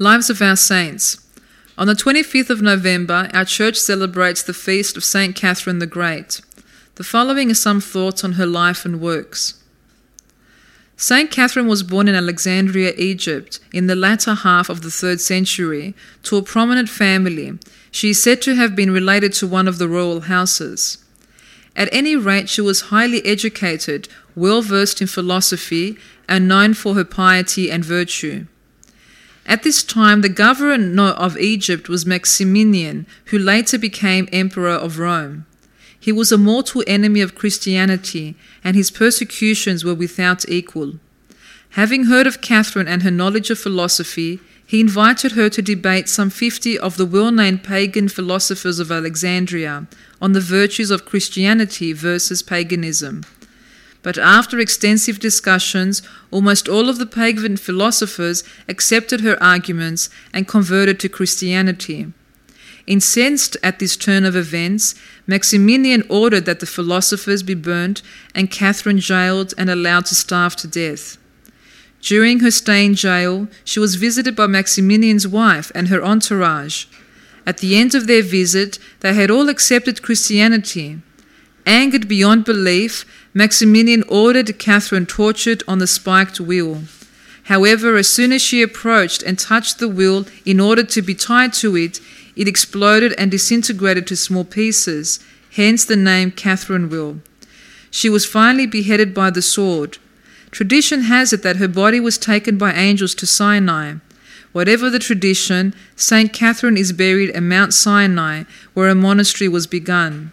Lives of our Saints. On the 25th of November, our church celebrates the feast of St. Catherine the Great. The following are some thoughts on her life and works. St. Catherine was born in Alexandria, Egypt, in the latter half of the third century, to a prominent family. She is said to have been related to one of the royal houses. At any rate, she was highly educated, well versed in philosophy, and known for her piety and virtue. At this time, the governor of Egypt was Maximinian, who later became emperor of Rome. He was a mortal enemy of Christianity, and his persecutions were without equal. Having heard of Catherine and her knowledge of philosophy, he invited her to debate some fifty of the well known pagan philosophers of Alexandria on the virtues of Christianity versus paganism. But after extensive discussions, almost all of the pagan philosophers accepted her arguments and converted to Christianity. Incensed at this turn of events, Maximinian ordered that the philosophers be burnt and Catherine jailed and allowed to starve to death. During her stay in jail, she was visited by Maximinian's wife and her entourage. At the end of their visit, they had all accepted Christianity. Angered beyond belief, Maximinian ordered Catherine tortured on the spiked wheel. However, as soon as she approached and touched the wheel in order to be tied to it, it exploded and disintegrated to small pieces, hence the name Catherine wheel. She was finally beheaded by the sword. Tradition has it that her body was taken by angels to Sinai. Whatever the tradition, St. Catherine is buried at Mount Sinai, where a monastery was begun.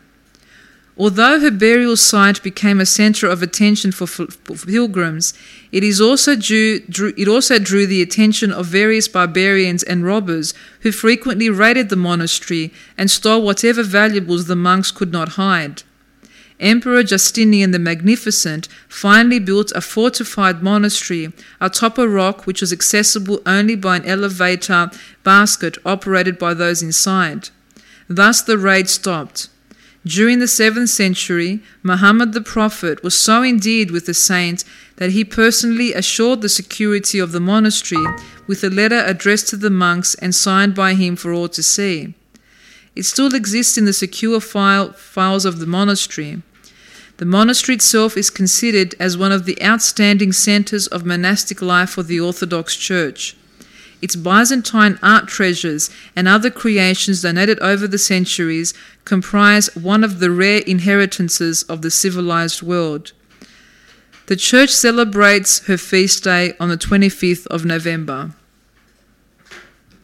Although her burial site became a center of attention for, for pilgrims, it, is also drew, drew, it also drew the attention of various barbarians and robbers who frequently raided the monastery and stole whatever valuables the monks could not hide. Emperor Justinian the Magnificent finally built a fortified monastery atop a rock which was accessible only by an elevator basket operated by those inside. Thus the raid stopped. During the 7th century, Muhammad the Prophet was so endeared with the saint that he personally assured the security of the monastery with a letter addressed to the monks and signed by him for all to see. It still exists in the secure file, files of the monastery. The monastery itself is considered as one of the outstanding centers of monastic life for the Orthodox Church. Its Byzantine art treasures and other creations donated over the centuries comprise one of the rare inheritances of the civilized world. The church celebrates her feast day on the 25th of November.